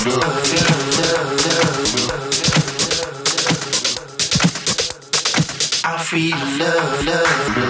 I feel love, love, love.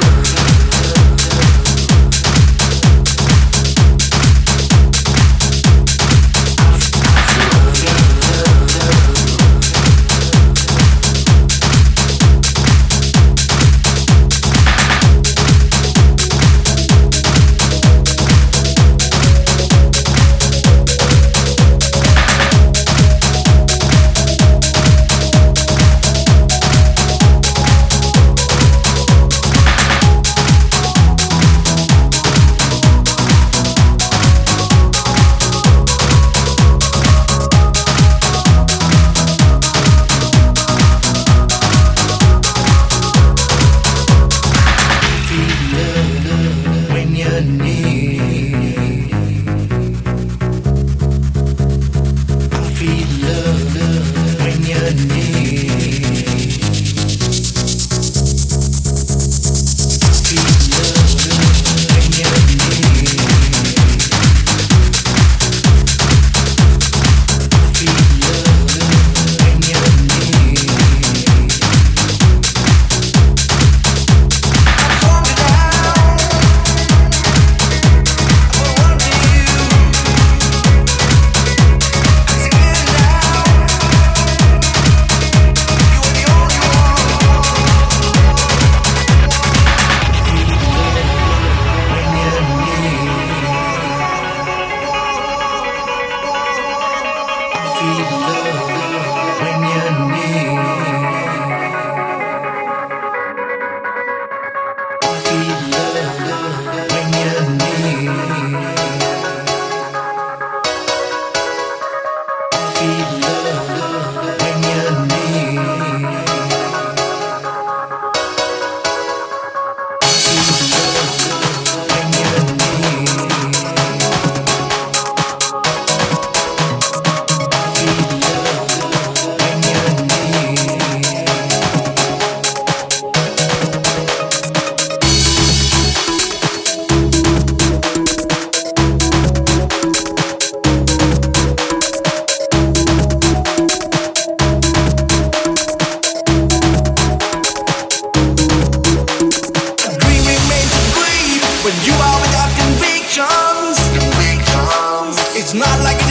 Not like